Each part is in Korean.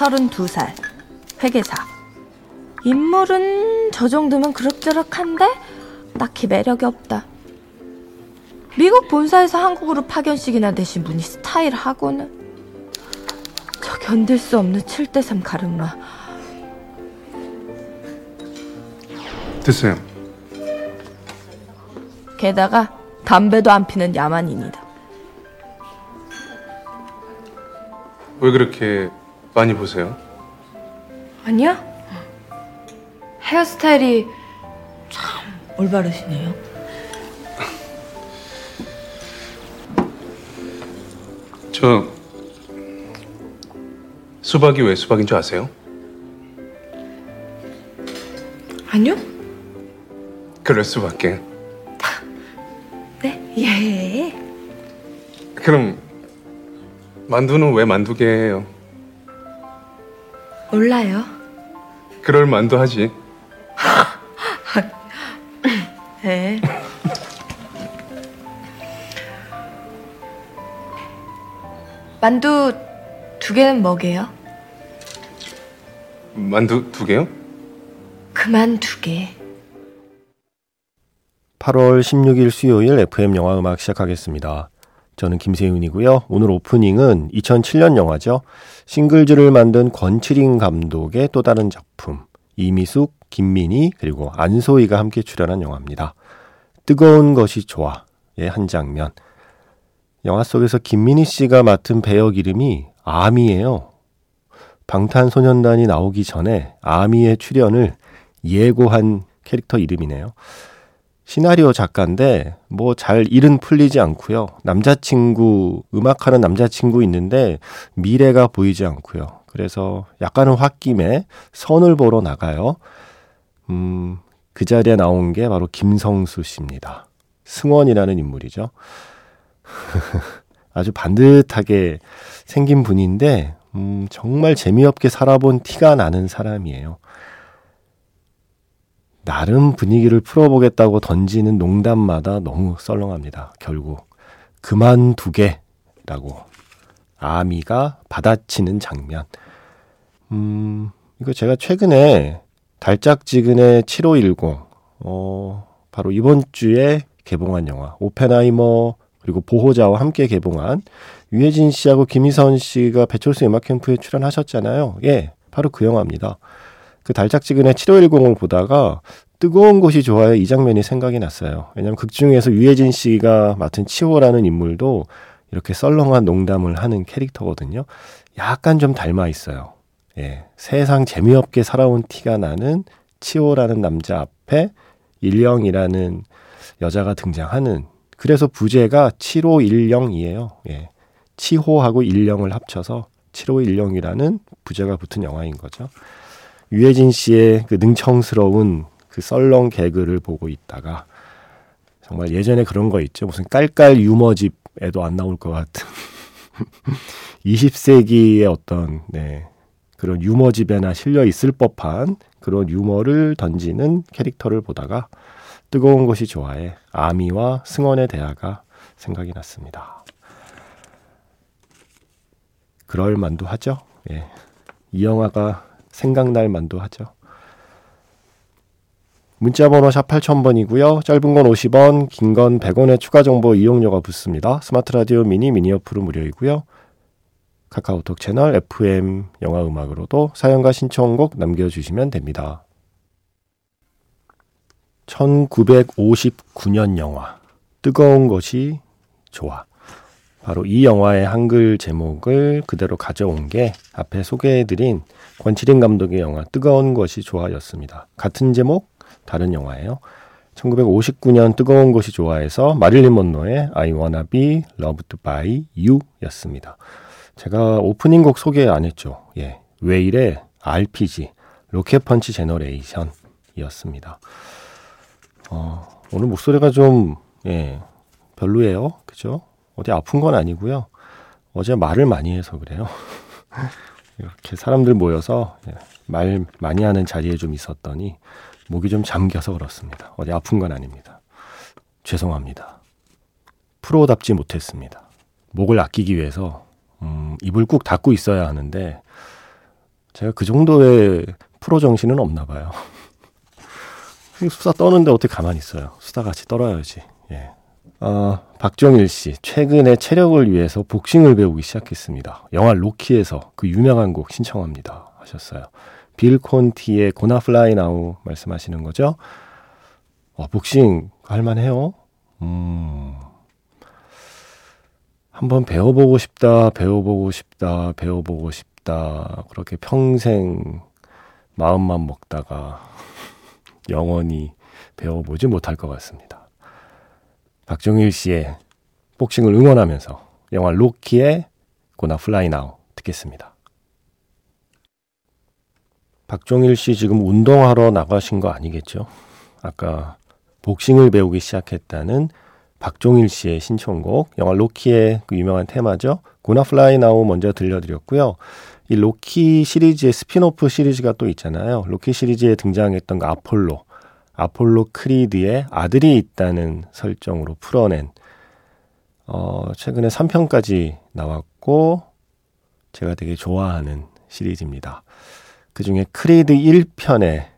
32살, 회계사. 인물은 저 정도면 그럭저럭한데 딱히 매력이 없다. 미국 본사에서 한국으로 파견식이나 대신 분이 스타일하고는 저 견딜 수 없는 7대3 가르마. 됐어요. 게다가 담배도 안 피는 야만인이다. 왜 그렇게 많이 보세요? 아니야? 헤어스타일이 참 올바르시네요. 저 수박이 왜 수박인 줄 아세요? 아니요? 그럴 수밖에. 네, 예. 그럼 만두는 왜 만두게예요? 몰라요. 그럴 만두 하지. 네. 만두 두 개는 뭐게요? 만두 두 개요? 그만 두 개. 8월 16일 수요일 FM 영화 음악 시작하겠습니다. 저는 김세윤이고요. 오늘 오프닝은 2007년 영화죠. 싱글즈를 만든 권칠인 감독의 또 다른 작품 이미숙, 김민희 그리고 안소희가 함께 출연한 영화입니다. 뜨거운 것이 좋아의 한 장면. 영화 속에서 김민희 씨가 맡은 배역 이름이 아미예요. 방탄소년단이 나오기 전에 아미의 출연을 예고한 캐릭터 이름이네요. 시나리오 작가인데 뭐 잘 일은 풀리지 않고요. 남자친구 음악하는 남자친구 있는데 미래가 보이지 않고요. 그래서 약간은 홧김에 선을 보러 나가요. 음, 그 자리에 나온 게 바로 김성수 씨입니다. 승원이라는 인물이죠. 아주 반듯하게 생긴 분인데 음, 정말 재미없게 살아본 티가 나는 사람이에요. 나름 분위기를 풀어보겠다고 던지는 농담마다 너무 썰렁합니다. 결국 그만두게라고 아미가 받아치는 장면. 음, 이거 제가 최근에 달짝지근의 7510, 어, 바로 이번 주에 개봉한 영화, 오펜하이머, 그리고 보호자와 함께 개봉한 유해진 씨하고 김희선 씨가 배철수 음악 캠프에 출연하셨잖아요. 예, 바로 그 영화입니다. 그 달짝지근의 7510을 보다가 뜨거운 곳이 좋아요 이 장면이 생각이 났어요. 왜냐하면 극 중에서 유해진 씨가 맡은 치호라는 인물도 이렇게 썰렁한 농담을 하는 캐릭터거든요. 약간 좀 닮아 있어요. 예, 세상 재미없게 살아온 티가 나는 치호라는 남자 앞에 일령이라는 여자가 등장하는 그래서 부제가 7510이에요. 예. 치호하고 일령을 합쳐서 7510이라는 부제가 붙은 영화인 거죠. 유해진 씨의 그 능청스러운 그 썰렁 개그를 보고 있다가 정말 예전에 그런 거 있죠. 무슨 깔깔 유머집에도 안 나올 것 같은 20세기의 어떤 네, 그런 유머집에나 실려 있을 법한 그런 유머를 던지는 캐릭터를 보다가 뜨거운 것이 좋아해 아미와 승원의 대화가 생각이 났습니다. 그럴 만도 하죠. 예. 이 영화가 생각날 만도 하죠. 문자번호 샵 8000번이고요. 짧은 건 50원, 긴 건 100원의 추가 정보 이용료가 붙습니다. 스마트 라디오 미니 미니 어플은 무료이고요. 카카오톡 채널 FM 영화 음악으로도 사연과 신청곡 남겨주시면 됩니다. 1959년 영화 뜨거운 것이 좋아. 바로 이 영화의 한글 제목을 그대로 가져온 게 앞에 소개해드린 권칠인 감독의 영화 뜨거운 것이 좋아였습니다. 같은 제목, 다른 영화예요. 1959년 뜨거운 것이 좋아해서 마릴린 먼로의 I Wanna Be Loved By You 였습니다. 제가 오프닝 곡 소개 안 했죠. 예. 웨일의 RPG, 로켓펀치 generation 이었습니다. 어, 오늘 목소리가 좀, 예, 별로예요. 그죠? 어디 아픈 건 아니고요. 어제 말을 많이 해서 그래요. 이렇게 사람들 모여서 예, 말 많이 하는 자리에 좀 있었더니 목이 좀 잠겨서 그렇습니다. 어디 아픈 건 아닙니다. 죄송합니다. 프로답지 못했습니다. 목을 아끼기 위해서 음, 입을 꾹 닫고 있어야 하는데 제가 그 정도의 프로 정신은 없나 봐요. 수다 떠는데 어떻게 가만히 있어요. 수다 같이 떨어야지. 예. 어, 박정일 씨, 최근에 체력을 위해서 복싱을 배우기 시작했습니다. 영화 로키에서 그 유명한 곡 신청합니다. 하셨어요. 빌 콘티의 Gonna Fly Now 말씀하시는 거죠? 어, 복싱 할만해요? 음. 한번 배워보고 싶다, 배워보고 싶다, 배워보고 싶다. 그렇게 평생 마음만 먹다가 영원히 배워보지 못할 것 같습니다. 박정일 씨의 복싱을 응원하면서 영화 로키의 Gonna Fly Now 듣겠습니다. 박종일 씨 지금 운동하러 나가신 거 아니겠죠? 아까 복싱을 배우기 시작했다는 박종일 씨의 신청곡, 영화 로키의 그 유명한 테마죠. Gonna Fly Now 먼저 들려드렸고요. 이 로키 시리즈의 스핀오프 시리즈가 또 있잖아요. 로키 시리즈에 등장했던 그 아폴로, 아폴로 크리드의 아들이 있다는 설정으로 풀어낸 어, 최근에 3편까지 나왔고 제가 되게 좋아하는 시리즈입니다. 그 중에 크리드 1편의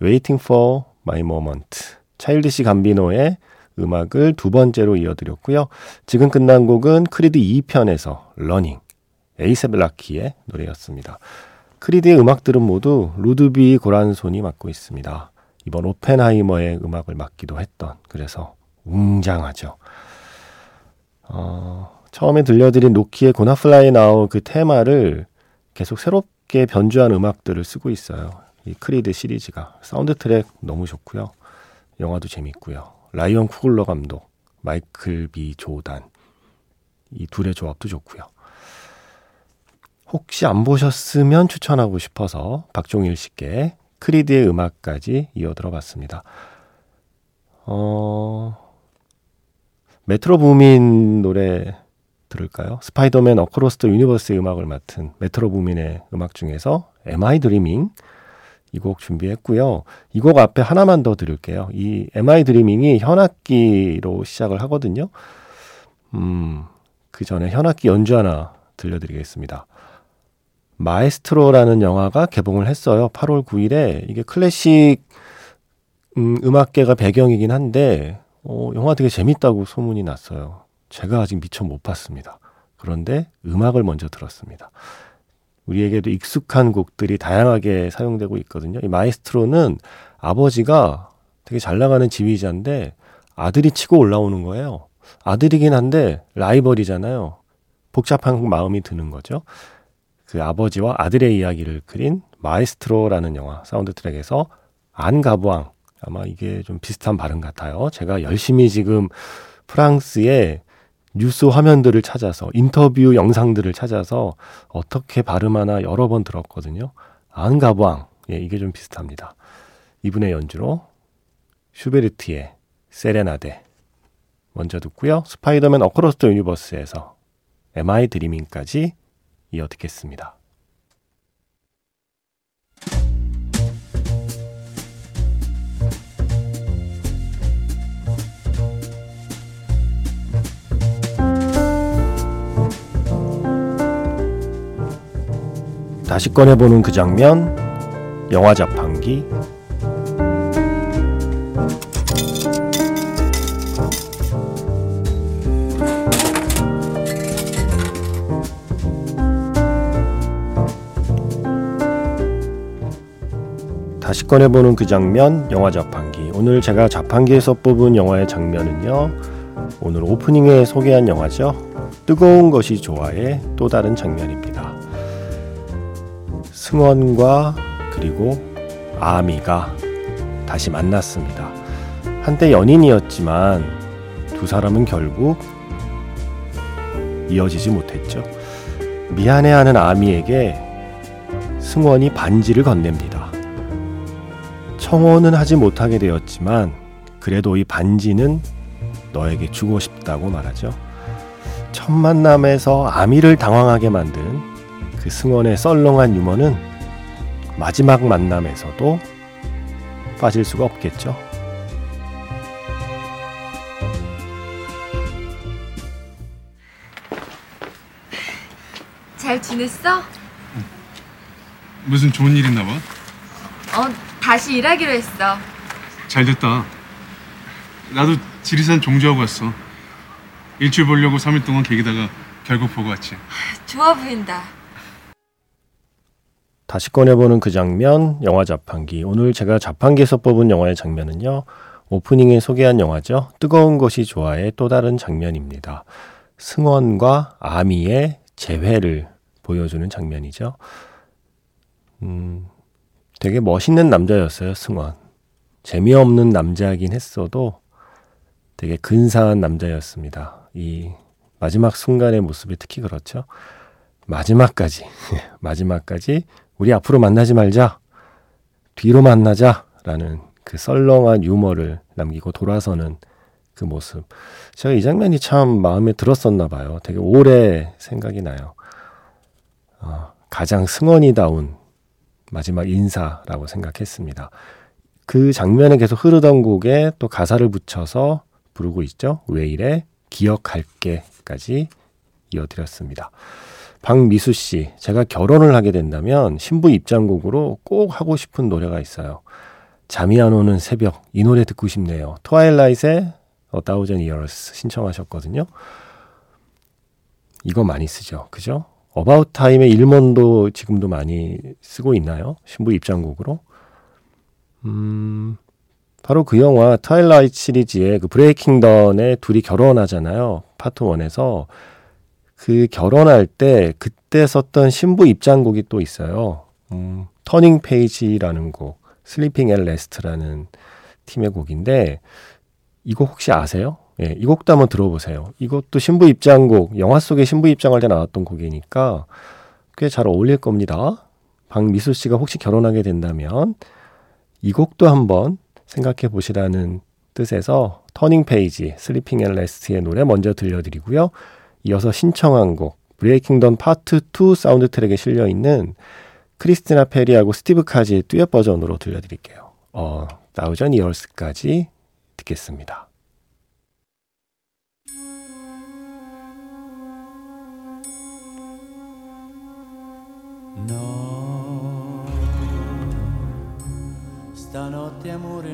Waiting for My Moment 차일디시 감비노의 음악을 두 번째로 이어드렸고요. 지금 끝난 곡은 크리드 2편에서 Runnin' 에이셉 라키의 노래였습니다. 크리드의 음악들은 모두 루드비 고란손이 맡고 있습니다. 이번 오펜하이머의 음악을 맡기도 했던 그래서 웅장하죠. 어, 처음에 들려드린 로키의 Gonna Fly Now 그 테마를 계속 새롭게 변주한 음악들을 쓰고 있어요. 이 크리드 시리즈가 사운드 트랙 너무 좋고요. 영화도 재밌고요. 라이언 쿠글러 감독, 마이클 비 조단 이 둘의 조합도 좋고요. 혹시 안 보셨으면 추천하고 싶어서 박종일 씨께 크리드의 음악까지 이어 들어봤습니다. 어, 메트로 부민 노래 들을까요? 스파이더맨 Across the Universe의 음악을 맡은 메트로 부민의 음악 중에서 Am I Dreaming 이 곡 준비했고요. 이 곡 앞에 하나만 더 들을게요. 이 Am I Dreaming이 현악기로 시작을 하거든요. 음, 그 전에 현악기 연주 하나 들려드리겠습니다. 마에스트로라는 영화가 개봉을 했어요. 8월 9일에 이게 클래식 음, 음악계가 배경이긴 한데 어, 영화 되게 재밌다고 소문이 났어요. 제가 아직 미처 못 봤습니다. 그런데 음악을 먼저 들었습니다. 우리에게도 익숙한 곡들이 다양하게 사용되고 있거든요. 이 마이스트로는 아버지가 되게 잘 나가는 지휘자인데 아들이 치고 올라오는 거예요. 아들이긴 한데 라이벌이잖아요. 복잡한 마음이 드는 거죠. 그 아버지와 아들의 이야기를 그린 마이스트로라는 영화 사운드 트랙에서 안 가부앙 아마 이게 좀 비슷한 발음 같아요. 제가 열심히 지금 프랑스의 뉴스 화면들을 찾아서 인터뷰 영상들을 찾아서 어떻게 발음하나 여러 번 들었거든요. 안 가부앙 예, 이게 좀 비슷합니다. 이분의 연주로 슈베르트의 세레나데 먼저 듣고요. 스파이더맨 어크로스 더 유니버스에서 MI 드리밍까지 이어 듣겠습니다. 다시 꺼내보는 그 장면, 영화 자판기. 다시 꺼내보는 그 장면, 영화 자판기. 오늘 제가 자판기에서 뽑은 영화의 장면은요, 오늘 오프닝에 소개한 영화죠. 뜨거운 것이 좋아의 또 다른 장면입니다. 승원과 그리고 아미가 다시 만났습니다. 한때 연인이었지만 두 사람은 결국 이어지지 못했죠. 미안해하는 아미에게 승원이 반지를 건넵니다. 청혼은 하지 못하게 되었지만 그래도 이 반지는 너에게 주고 싶다고 말하죠. 첫 만남에서 아미를 당황하게 만든 그 승원의 썰렁한 유머는 마지막 만남에서도 빠질 수가 없겠죠. 잘 지냈어? 무슨 좋은 일 있나 봐? 어, 다시 일하기로 했어. 잘 됐다. 나도 지리산 종주하고 왔어. 일주일 보려고 3일 동안 계기다가 결국 보고 왔지. 좋아 보인다. 다시 꺼내보는 그 장면, 영화 자판기. 오늘 제가 자판기에서 뽑은 영화의 장면은요, 오프닝에 소개한 영화죠. 뜨거운 것이 좋아의 또 다른 장면입니다. 승원과 아미의 재회를 보여주는 장면이죠. 음, 되게 멋있는 남자였어요, 승원. 재미없는 남자이긴 했어도 되게 근사한 남자였습니다. 이 마지막 순간의 모습이 특히 그렇죠. 마지막까지, 마지막까지 우리 앞으로 만나지 말자. 뒤로 만나자. 라는 그 썰렁한 유머를 남기고 돌아서는 그 모습. 제가 이 장면이 참 마음에 들었었나 봐요. 되게 오래 생각이 나요. 어, 가장 승원이다운 마지막 인사라고 생각했습니다. 그 장면에 계속 흐르던 곡에 또 가사를 붙여서 부르고 있죠. 왜 이래? 기억할게까지 이어드렸습니다. 박미수 씨, 제가 결혼을 하게 된다면 신부 입장곡으로 꼭 하고 싶은 노래가 있어요. 잠이 안 오는 새벽, 이 노래 듣고 싶네요. Twilight의 A Thousand Years 신청하셨거든요. 이거 많이 쓰죠. 그죠? About Time의 Il Mondo 지금도 많이 쓰고 있나요? 신부 입장곡으로. 음, 바로 그 영화 Twilight 시리즈의 그 Breaking Dawn의 둘이 결혼하잖아요. 파트 1에서. 그 결혼할 때 그때 썼던 신부 입장곡이 또 있어요. 음, Turning Page라는 곡, Sleeping At Last라는 팀의 곡인데 이곡 혹시 아세요? 예, 이 곡도 한번 들어보세요. 이것도 신부 입장곡, 영화 속에 신부 입장할 때 나왔던 곡이니까 꽤 잘 어울릴 겁니다. 박미수 씨가 혹시 결혼하게 된다면 이 곡도 한번 생각해 보시라는 뜻에서 Turning Page, Sleeping At Last의 노래 먼저 들려드리고요. 이어서 신청한 곡 Breaking Dawn 파트 2 사운드 트랙에 실려 있는 크리스티나 페리하고 스티브 카지의 듀엣 버전으로 들려드릴게요. 어, 나우전 이얼스까지 듣겠습니다.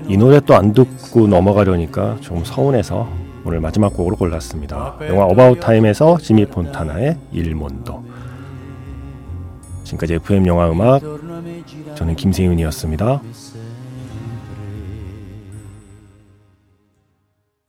이 노래 또 안 듣고 넘어가려니까 조금 서운해서 오늘 마지막 곡으로 골랐습니다. 영화 어바웃 타임에서 지미 폰타나의 일몬도. 지금까지 FM 영화 음악 저는 김세윤이었습니다.